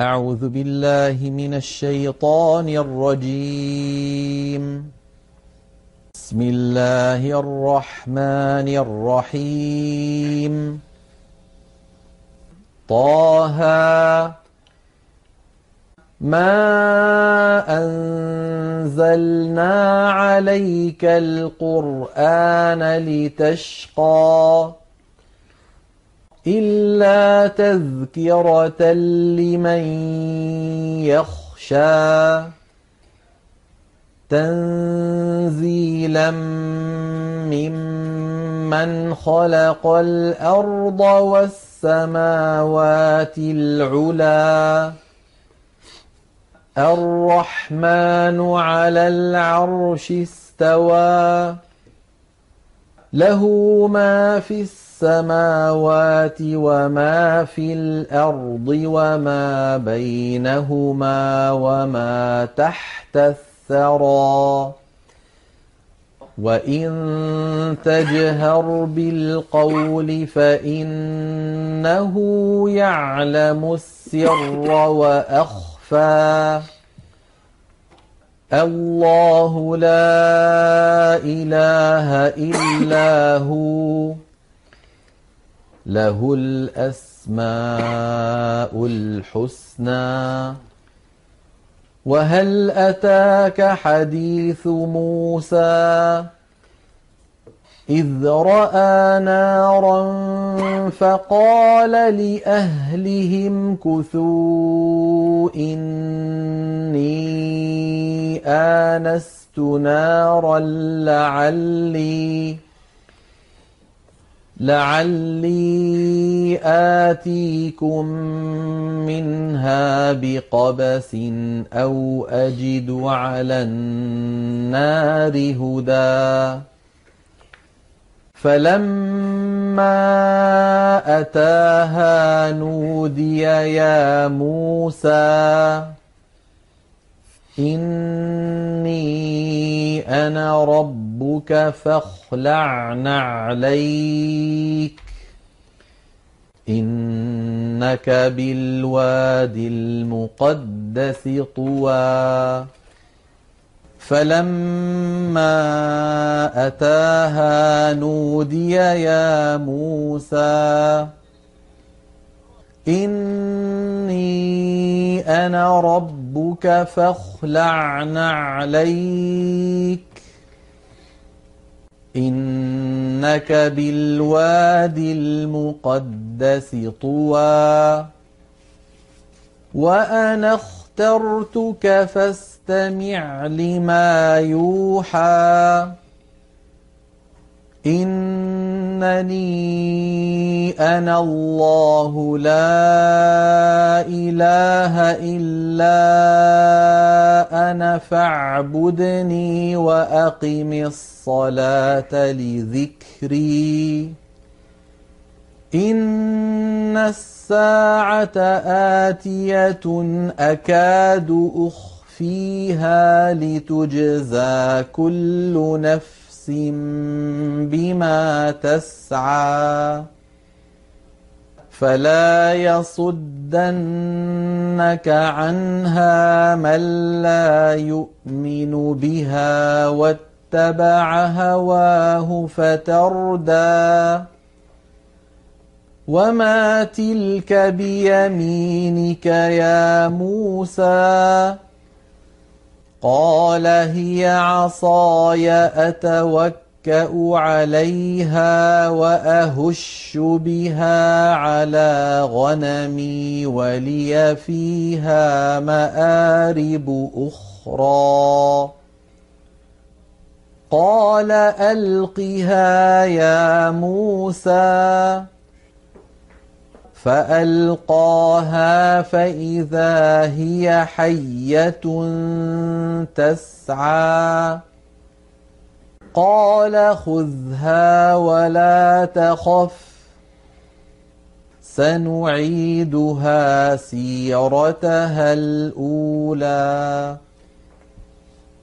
أعوذ بالله من الشيطان الرجيم. بسم الله الرحمن الرحيم. طه ما أنزلنا عليك القرآن لتشقى؟ إلا تذكرة لمن يخشى. تنزيلا ممن خلق الأرض والسماوات العلى الرحمن على العرش استوى. له ما في السماوات وما في الأرض وما بينهما وما تحت الثرى وإن تجهر بالقول فإنه يعلم السر وأخفى الله لا إله إلا هو له الأسماء الحسنى. وهل أتاك حديث موسى؟ إذ رأى نارا فقال لأهلهم كثوا إني آنست نارا لعلي لعلي آتيكم منها بقبس أو أجد على النار هدى فلما أتاها نودي يا موسى إني أنا ربك فاخلع نعليك إنك بالوادي المقدس طوى فلما أتاها نودي يا موسى إني أنا ربك فاخلع نعليك إنك بالوادي المقدس طوى. وأنا اخترتك فاستمع لما يوحى. إنني أنا الله لا إله إلا أنا فاعبدني وأقم الصلاة لذكري. إن الساعة آتية أكاد أخفيها لتجزى كل نفس بما تسعى فلا يصدنك عنها من لا يؤمن بها واتبع هواه فتردى وما تلك بيمينك يا موسى قال هي عصاي أتوكأ عليها وأهش بها على غنمي ولي فيها مآرب أخرى. قال ألقها يا موسى. فألقاها فإذا هي حية تسعى. قال خذها ولا تخف سنعيدها سيرتها الأولى.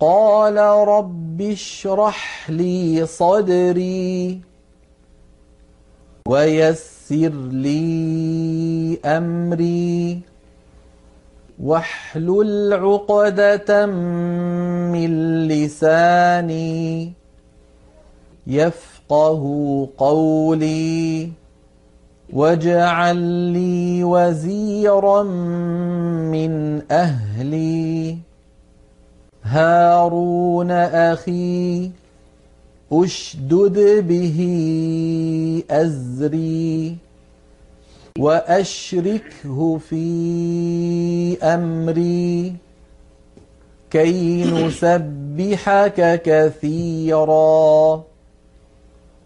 قال رب اشرح لي صدري ويسر لي أمري واحلل عقدة من لساني يفقه قولي واجعل لي وزيرا من أهلي هارون أخي أشدد به أزري وأشركه في أمري. كي نسبحك كثيرا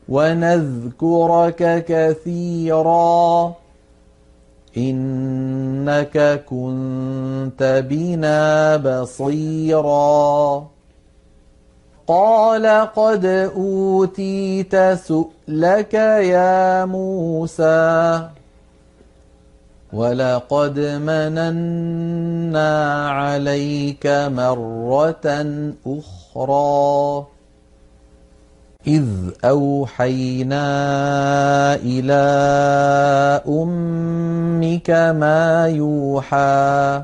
ونذكرك كثيرا. إنك كنت بنا بصيرا. قال قد أوتيت سؤلك يا موسى ولقد مننا عليك مرة أخرى. إذ أوحينا إلى أمك ما يوحى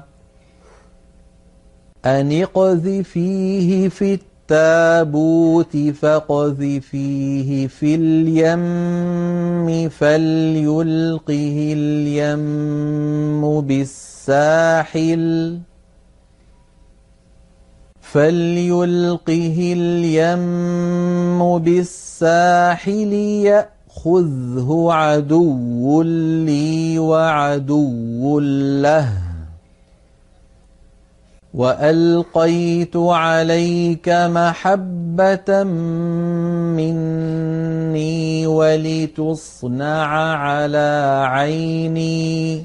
أن اقذفيه في التابوت فاقذفيه في اليم فليلقه اليم بالساحل. فليلقه اليم بالساحل ياخذه عدو لي وعدو له والقيت عليك محبه مني ولتصنع على عيني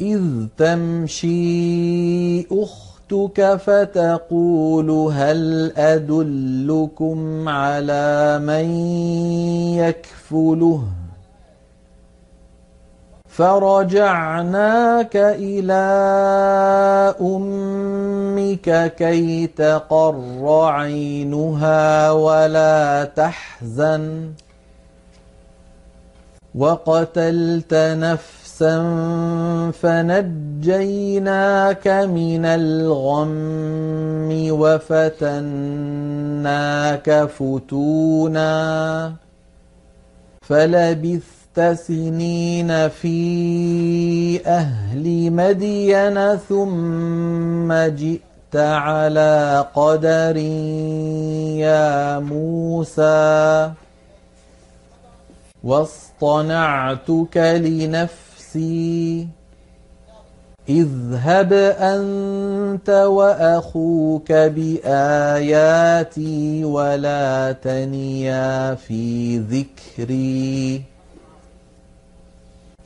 اذ تمشي أخرى أختك فتقول هل أدلكم على من يكفله فرجعناك إلى أمك كي تقر عينها ولا تحزن وقتلت نفسا نفسا فنجيناك من الغم وفتناك فتونا فلبثت سنين في أهل مدين ثم جئت على قدر يا موسى واصطنعتك لنفسي نفسي. اذهب أنت وأخوك بآياتي ولا تنيا في ذكري.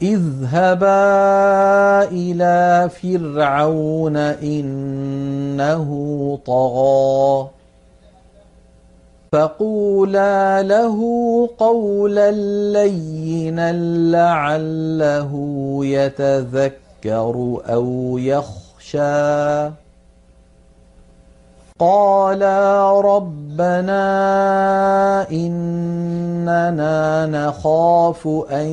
اذهبا إلى فرعون إنه طغى. فقولا له قولا لينا لعله يتذكر أو يخشى قالا ربنا اننا نخاف ان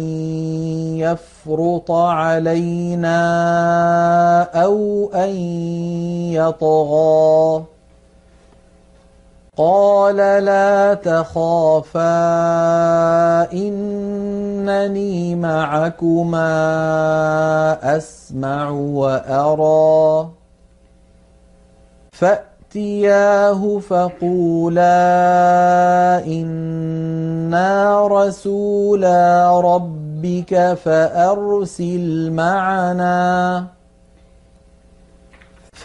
يفرط علينا أو ان يطغى قال لا تخافا إنني معكما أسمع وأرى. فأتياه فقولا إنا رسولا ربك فأرسل معنا.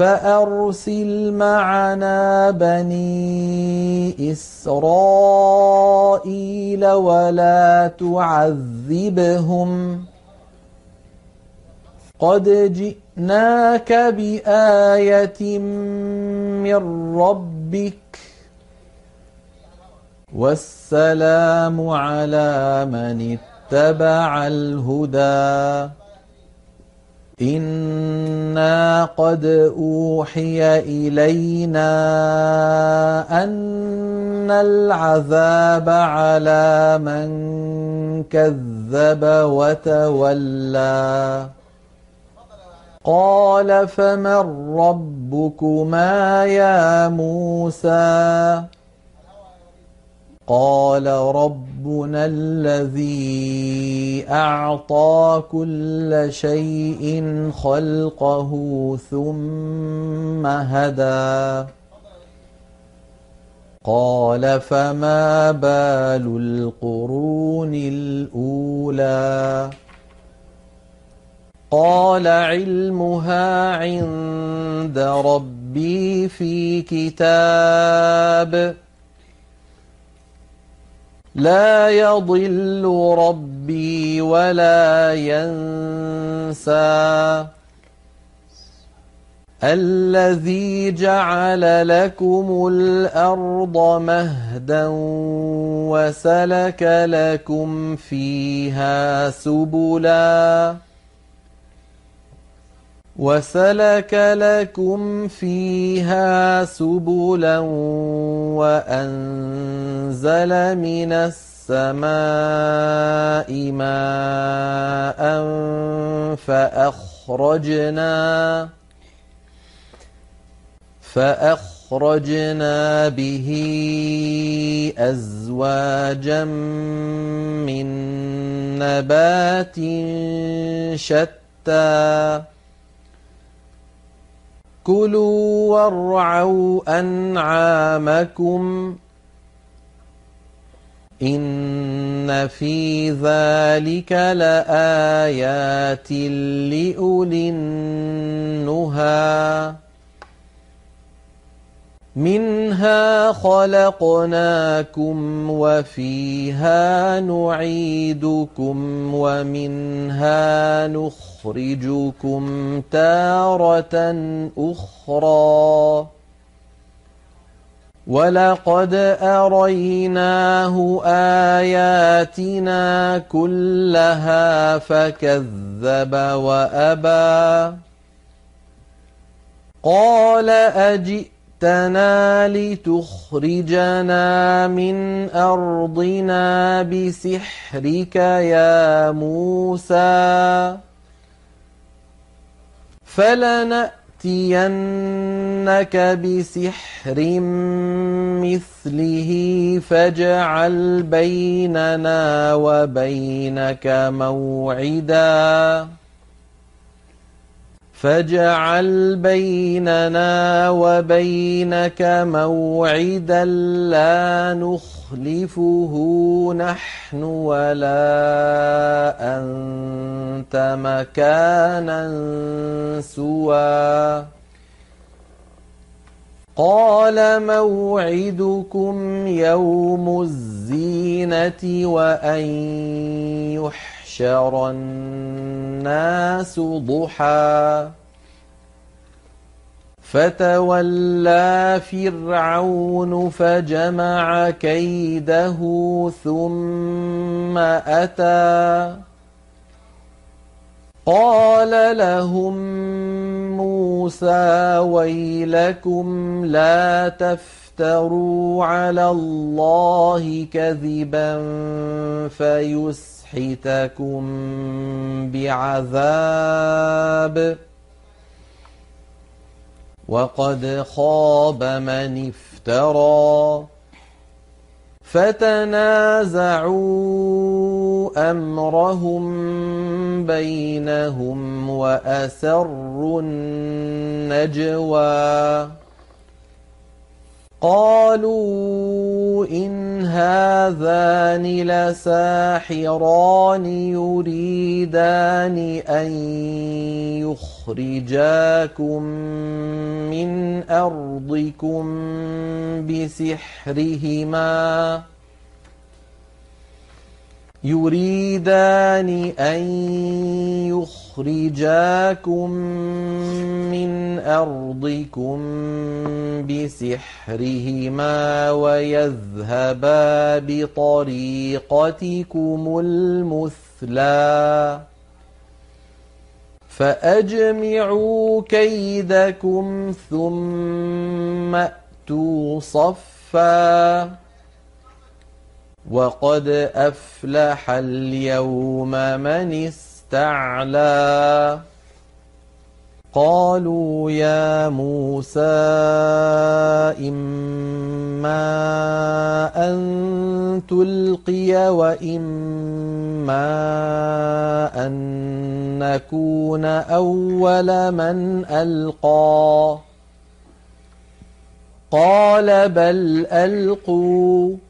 فأرسل معنا بني إسرائيل ولا تعذبهم. قد جئناك بآية من ربك والسلام على من اتبع الهدى. إنا قد أوحي إلينا أن العذاب على من كذب وتولى قال فمن ربكما يا موسى قال ربنا الذي أعطى كل شيء خلقه ثم هدى. قال فما بال القرون الأولى. قال علمها عند ربي في كتاب. لا يضل ربي ولا ينسى. الذي جعل لكم الأرض مهدا وسلك لكم فيها سبلا. وسلك لكم فيها سبلا وأنزل من السماء ماء فأخرجنا فأخرجنا به أزواجا من نبات شتى كلوا وارعوا أنعامكم إن في ذلك لآيات لأولي النهى منها خلقناكم وفيها نعيدكم ومنها نخرجكم تارة أخرى. ولقد أريناه آياتنا كلها فكذب وأبى. قال أجئ جئتنا لتخرجنا من أرضنا بسحرك يا موسى. فلنأتينك بسحر مثله فاجعل بيننا وبينك موعداً. فاجعل بيننا وبينك موعدا لا نخلفه نحن ولا أنت مكانا سوى. قال موعدكم يوم الزينة وأن يحب يحشر الناس ضحى. فتولى فرعون فجمع كيده ثم أتى. قال لهم موسى ويلكم لا تفتروا على الله كذبا فيسر يسحتكم بعذاب وقد خاب من افترى فتنازعوا امرهم بينهم واسروا النجوى قالوا إن هذان لساحران يريدان أن يخرجاكم من أرضكم بسحرهما يريدان أن يخرجاكم يخرجاكم من أرضكم بسحرهما ويذهبا بطريقتكم المثلى. فأجمعوا كيدكم ثم أتوا صفا. وقد أفلح اليوم من استعلى قالوا يا موسى إما أن تلقي وإما أن نكون أول من ألقى. قال بل ألقوا.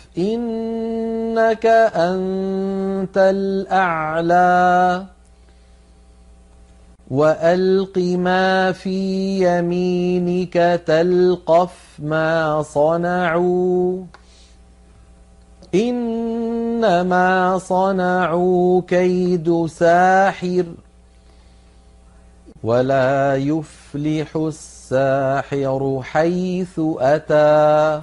إنك أنت الأعلى. وألق ما في يمينك تلقف ما صنعوا. إنما صنعوا كيد ساحر. ولا يفلح الساحر حيث أتى.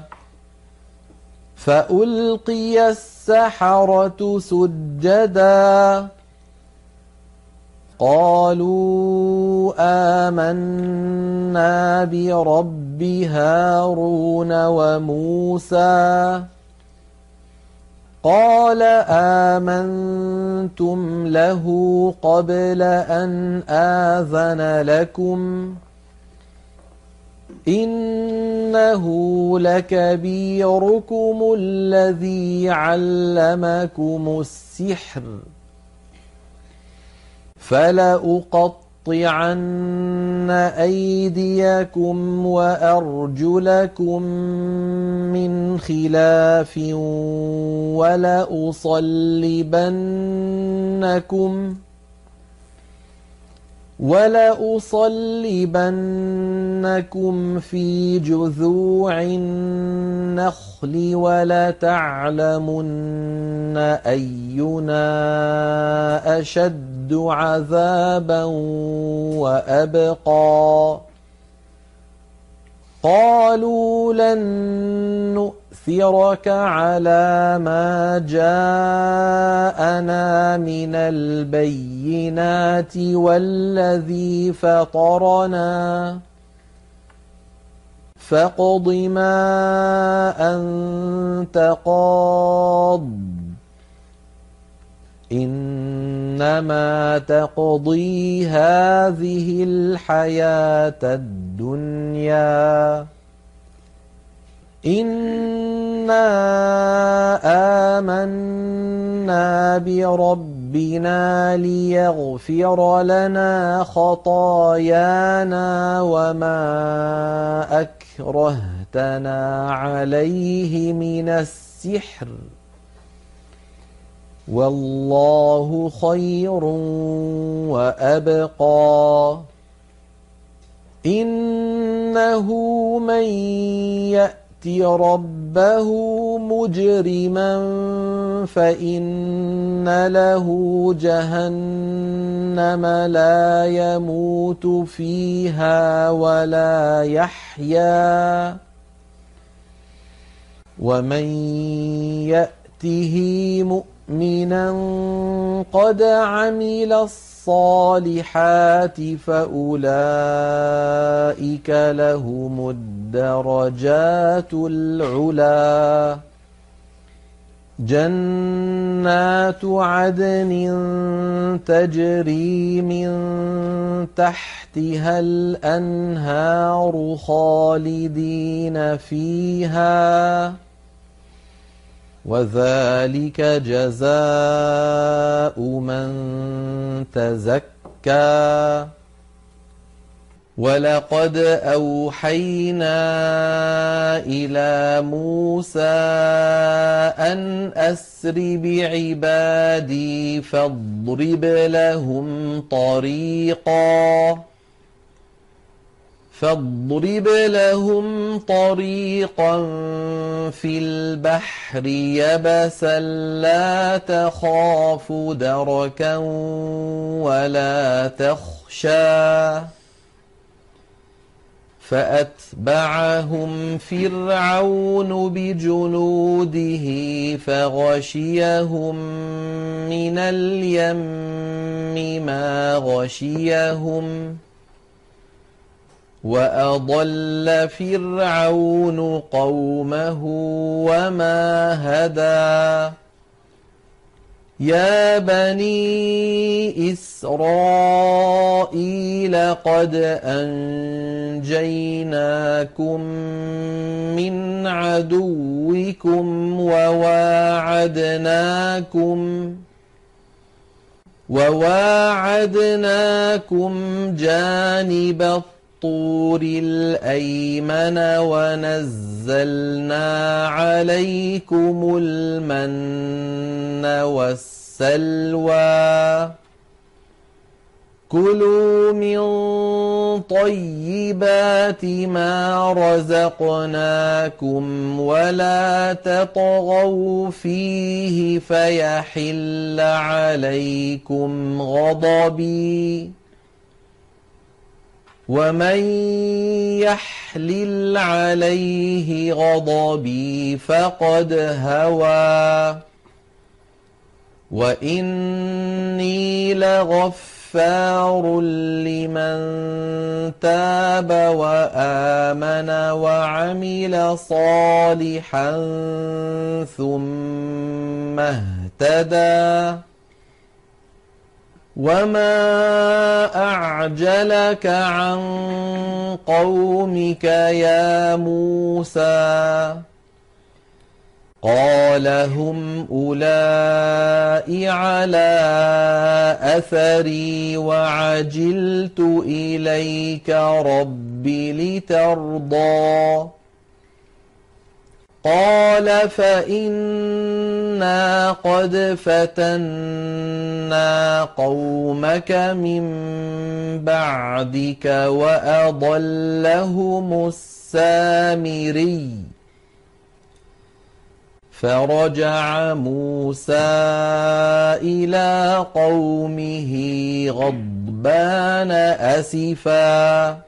فألقي السحرة سجدا. قالوا آمنا برب هارون وموسى. قال آمنتم له قبل أن آذن لكم ۖ. إنه لكبيركم الذي علمكم السحر. فلأقطعن أيديكم وأرجلكم من خلاف ولأصلبنكم ۖ ولأصلبنكم في جذوع النخل ولتعلمن أينا أشد عذابا وأبقى. قالوا لن نؤثرك على ما جاءنا من البينات والذي فطرنا. فاقض ما أنت قاض. إنما تقضي هذه الحياة الدنيا. إنا آمنا بربنا ليغفر لنا خطايانا وما أكرهتنا عليه من السحر والله خير وأبقى إنه من يأتي ربه مجرما فإن له جهنم لا يموت فيها ولا يحيا. ومن يأته مؤمنا قد عمل الصالحات فأولئك لهم الدرجات العلا جنات عدن تجري من تحتها الأنهار خالدين فيها وذلك جزاء من تزكى. ولقد أوحينا إلى موسى أن أسر بعبادي فاضرب لهم طريقا. فاضرب لهم طريقا في البحر يبسا لا تخاف دركا ولا تخشى. فأتبعهم فرعون بجنوده فغشيهم من اليم ما غشيهم. وأضل فرعون قومه وما هدى يا بني إسرائيل قد أنجيناكم من عدوكم وواعدناكم وواعدناكم جانب الطور الأيمن ونزلنا عليكم المن والسلوى. كلوا من طيبات ما رزقناكم ولا تطغوا فيه فيحل عليكم غضبي. ومن يحلل عليه غضبي فقد هوى واني لغفار لمن تاب وامن وعمل صالحا ثم اهتدى وما أعجلك عن قومك يا موسى قال هم أولئك على أثري وعجلت إليك رب لترضى قال فإنا قد فتنا قومك من بعدك وأضلهم السامري فرجع موسى إلى قومه غضبان أسفاً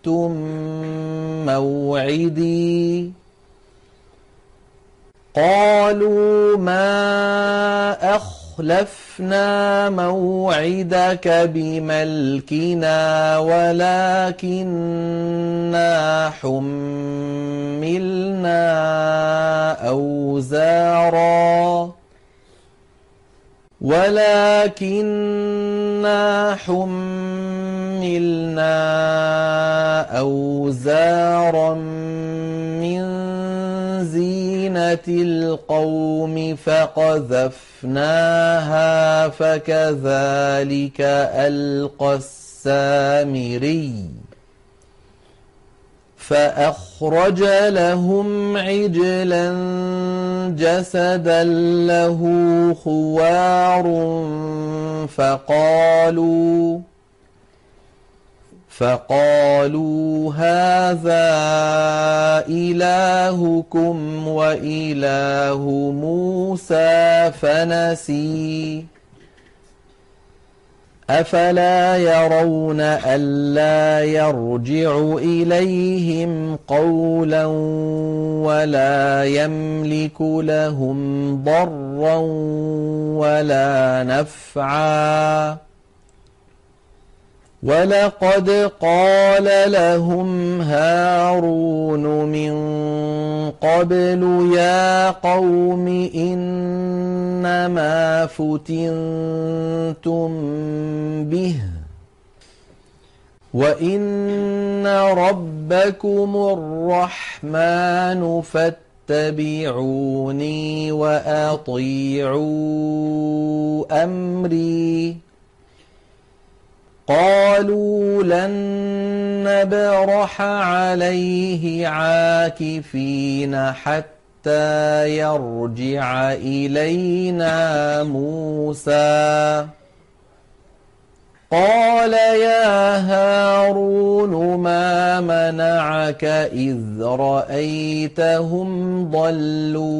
أخلفتم موعدي. قالوا ما أخلفنا موعدك بملكنا ولكننا حملنا أوزارا. ولكننا حملنا أوزارا من زينة القوم فقذفناها فكذلك ألقى السامري فأخرج لهم عجلا جسدا له خوار فقالوا فقالوا هذا إلهكم وإله موسى فنسي. أفلا يرون ألا يرجع إليهم قولا ولا يملك لهم ضرا ولا نفعا. ولقد قال لهم هارون من قبل يا قوم إنما فتنتم به وإن ربكم الرحمن فاتبعوني وأطيعوا أمري قالوا لن نبرح عليه عاكفين حتى يرجع إلينا موسى. قال يا هارون ما منعك إذ رأيتهم ضلوا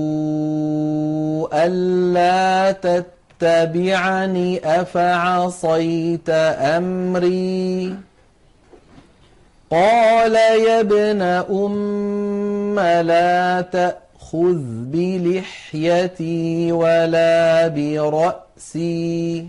ألا تتبعوا تتبعني أفعصيت أمري. قال يا ابن أم لا تأخذ بلحيتي ولا برأسي.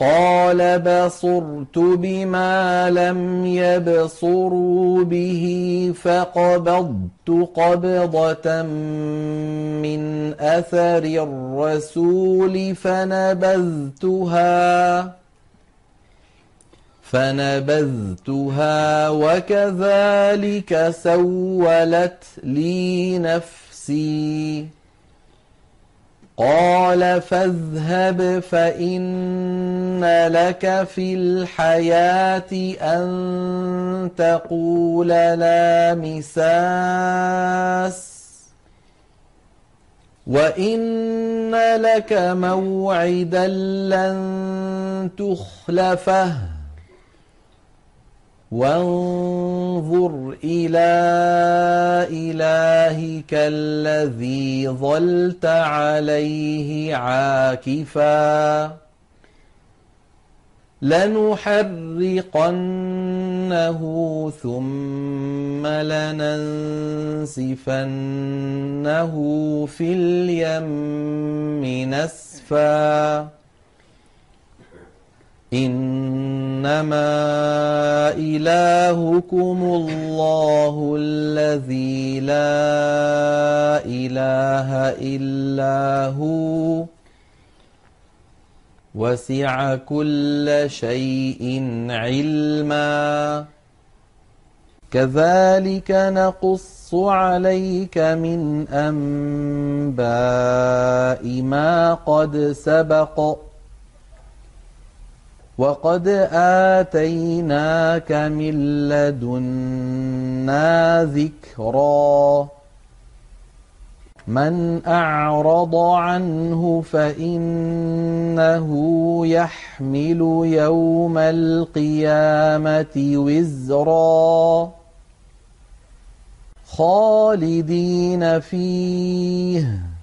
قال بصرت بما لم يبصروا به فقبضت قبضة من أثر الرسول فنبذتها فنبذتها وكذلك سولت لي نفسي. قال فاذهب فإن لك في الحياة أن تقول لا مساس وإن لك موعدا لن تخلفه وانظر إلى إلهك الذي ظلت عليه عاكفا. لنحرقنه ثم لننسفنه في اليم نسفا. إنما إلهكم الله الذي لا إله إلا هو. وسع كل شيء علما. كذلك نقص عليك من أنباء ما قد سبق. وقد آتيناك من لدنا ذكرا من أعرض عنه فإنه يحمل يوم القيامة وزرا خالدين فيه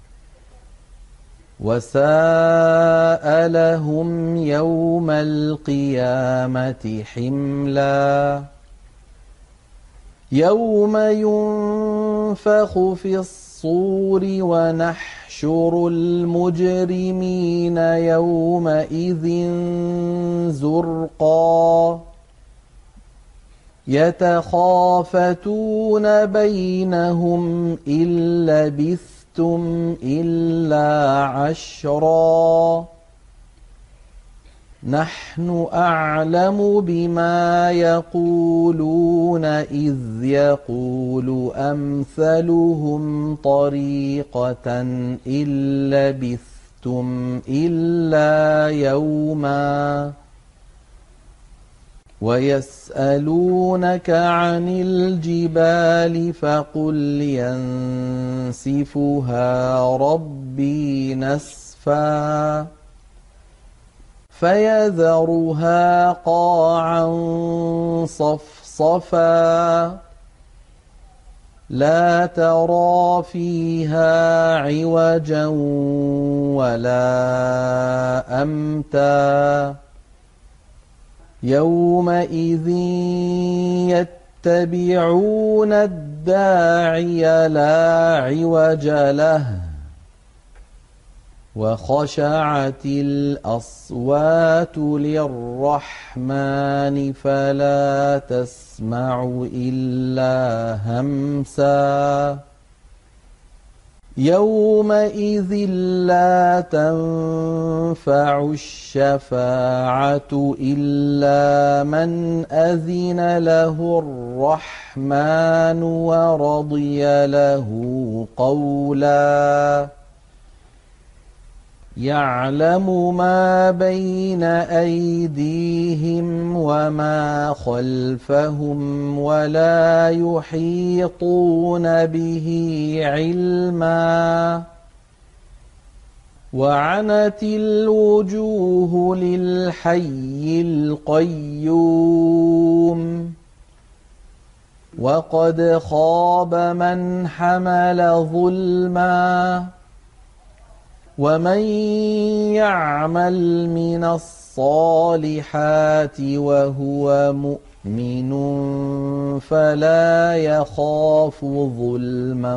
وساء لهم يوم القيامة حملا. يوم ينفخ في الصور ونحشر المجرمين يومئذ زرقا. يتخافتون بينهم إن لبث لبثتم إلا عشرا نحن أعلم بما يقولون إذ يقول أمثلهم طريقة إن لبثتم إلا يوماً ويسألونك عن الجبال فقل ينسفها ربي نسفا فيذرها قاعا صفصفا لا ترى فيها عوجا ولا أمتا يومئذ يتبعون الداعي لا عوج له وخشعت الأصوات للرحمن فلا تسمع إلا همسا. يومئذ لا تنفع الشفاعة إلا من أذن له الرحمن ورضي له قولاً يعلم ما بين أيديهم وما خلفهم ولا يحيطون به علما. وعنت الوجوه للحي القيوم. وقد خاب من حمل ظلمًا. ومن يعمل من الصالحات وهو مؤمن فلا يخاف ظلما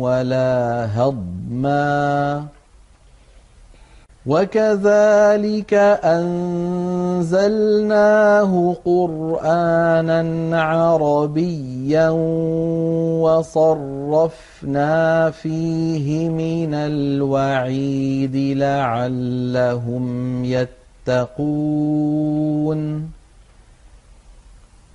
ولا هضما وكذلك أنزلناه قرآنا عربيا وصرفنا فيه من الوعيد لعلهم يتقون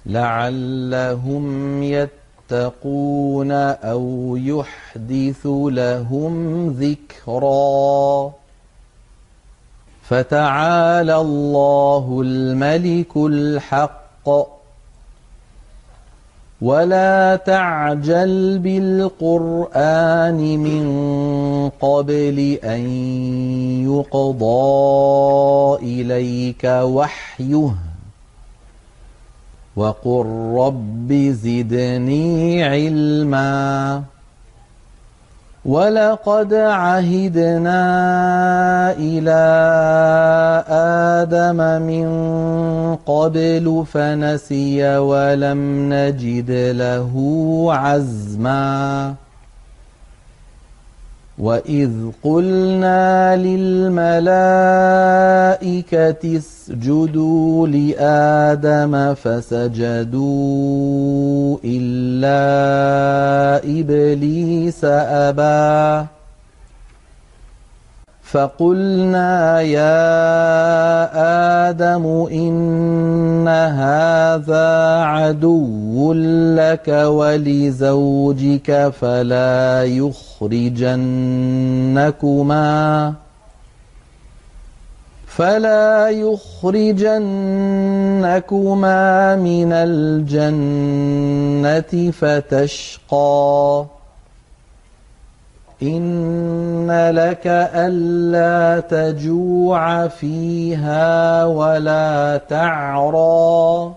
لعلهم يتقون أو يحدث لهم ذكرًا فتعالى الله الملك الحق. ولا تعجل بالقرآن من قبل أن يقضى إليك وحيه. وقل رب زدني علما. ولقد عهدنا إلى آدم من قبل فنسي ولم نجد له عزما وإذ قلنا للملائكة اسجدوا لآدم فسجدوا إلا إبليس أبى فقلنا يا آدم إن هذا عدو لك ولزوجك فلا يخرجنكما فلا يخرجنكما من الجنة فتشقى إن لك ألا تجوع فيها ولا تعرى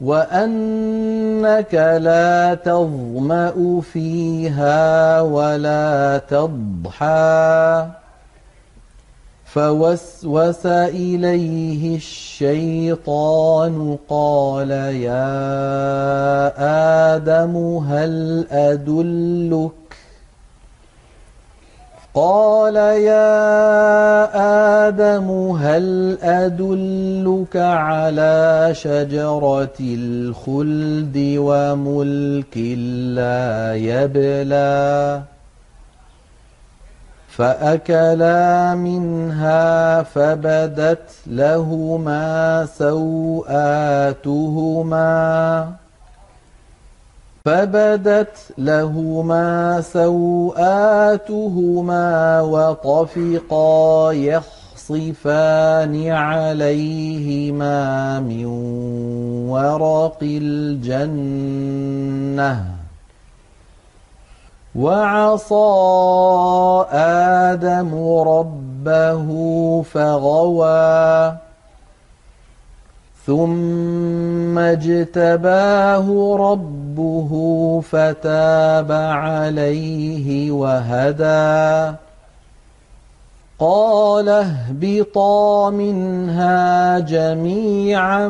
وأنك لا تظمأ فيها ولا تضحى فوسوس إليه الشيطان قال يا آدم هل أدلك قال يا آدم هل أدلك على شجرة الخلد وملك لا يبلى؟ فأكلا منها فبدت لهما سوآتهما. فبدت لهما سوآتهما وطفقا يخصفان عليهما من ورق الجنة. وعصى آدم ربه فغوى. ثم اجتباه ربه فتاب عليه وهدى. قال اهبطا منها جميعا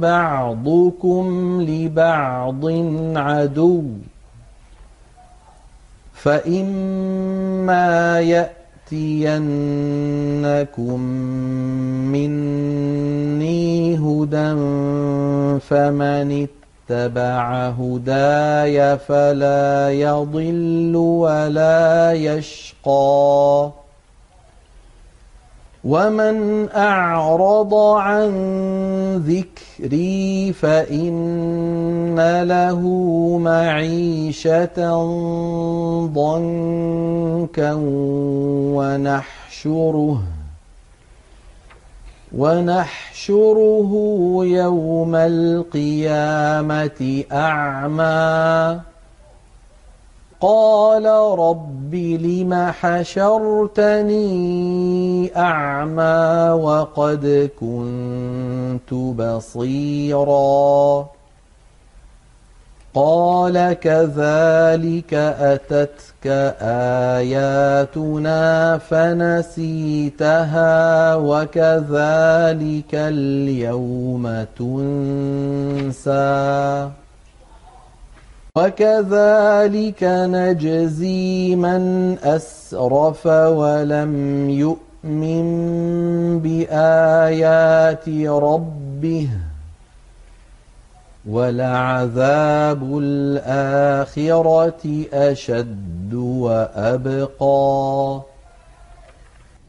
بعضكم لبعض عدو. فإما يأتينكم مني هدى فمن اتبع هداي فلا يضل ولا يشقى. ومن أعرض عن ذكري فإن له معيشة ضنكا ونحشره. ونحشره يوم القيامة أعمى. قال رب لم حشرتني أعمى وقد كنت بصيرا. قال كذلك أتتك آياتنا فنسيتها وكذلك اليوم تنسى وكذلك نجزي من أسرف ولم يؤمن بآيات ربه ولعذاب الآخرة أشد وأبقى.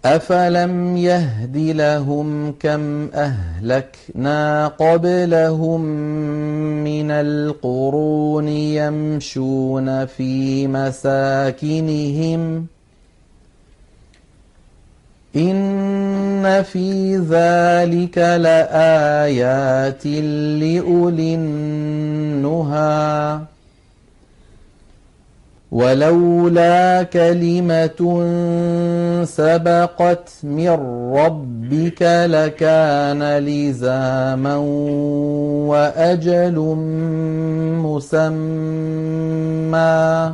أفلم يهد لهم كم أهلكنا قبلهم من القرون يمشون في مساكنهم إن في ذلك لآيات لأولي النهي ولولا كلمة سبقت من ربك لكان لزاما وأجل مسمى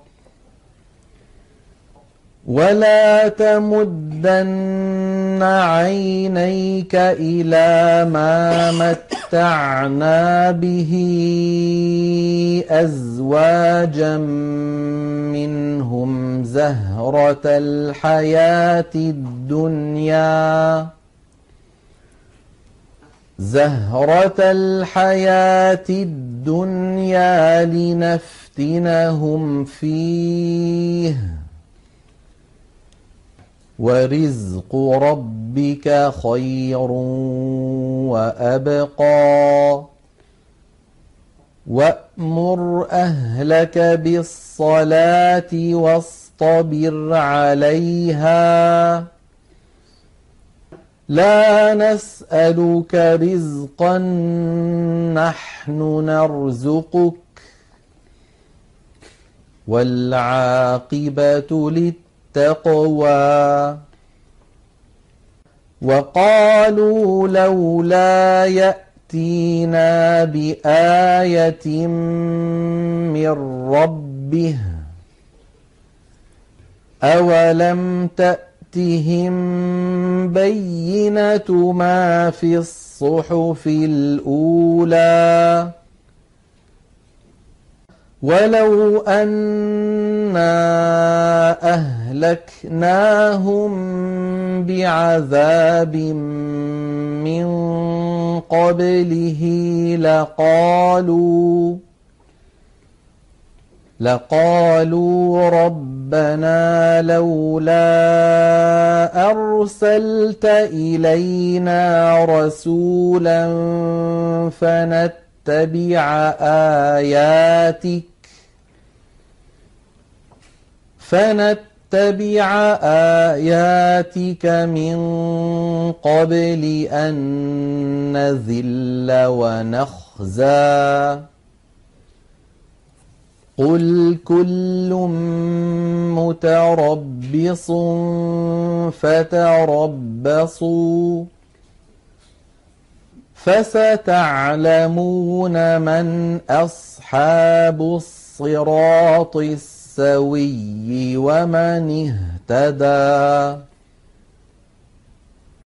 ولا تمدن عينيك إلى ما متعنا به أزواجا منهم زهرة الحياة الدنيا زهرة الحياة الدنيا لنفتنهم فيه ورزق ربك خير وأبقى وأمر أهلك بالصلاة واصطبر عليها لا نسألك رزقا نحن نرزقك والعاقبة للتقوى التقوى وقالوا لولا يأتينا بآية من ربه أولم تأتهم بينة ما في الصحف الأولى ولو أنا أهلكناهم بعذاب من قبله لقالوا لقالوا ربنا لولا أرسلت إلينا رسولا فنتبع آياتك فنتبع آياتك من قبل أن نذل ونخزى قل كل متربص فتربصوا فستعلمون من أصحاب الصراط السوي ومن اهتدى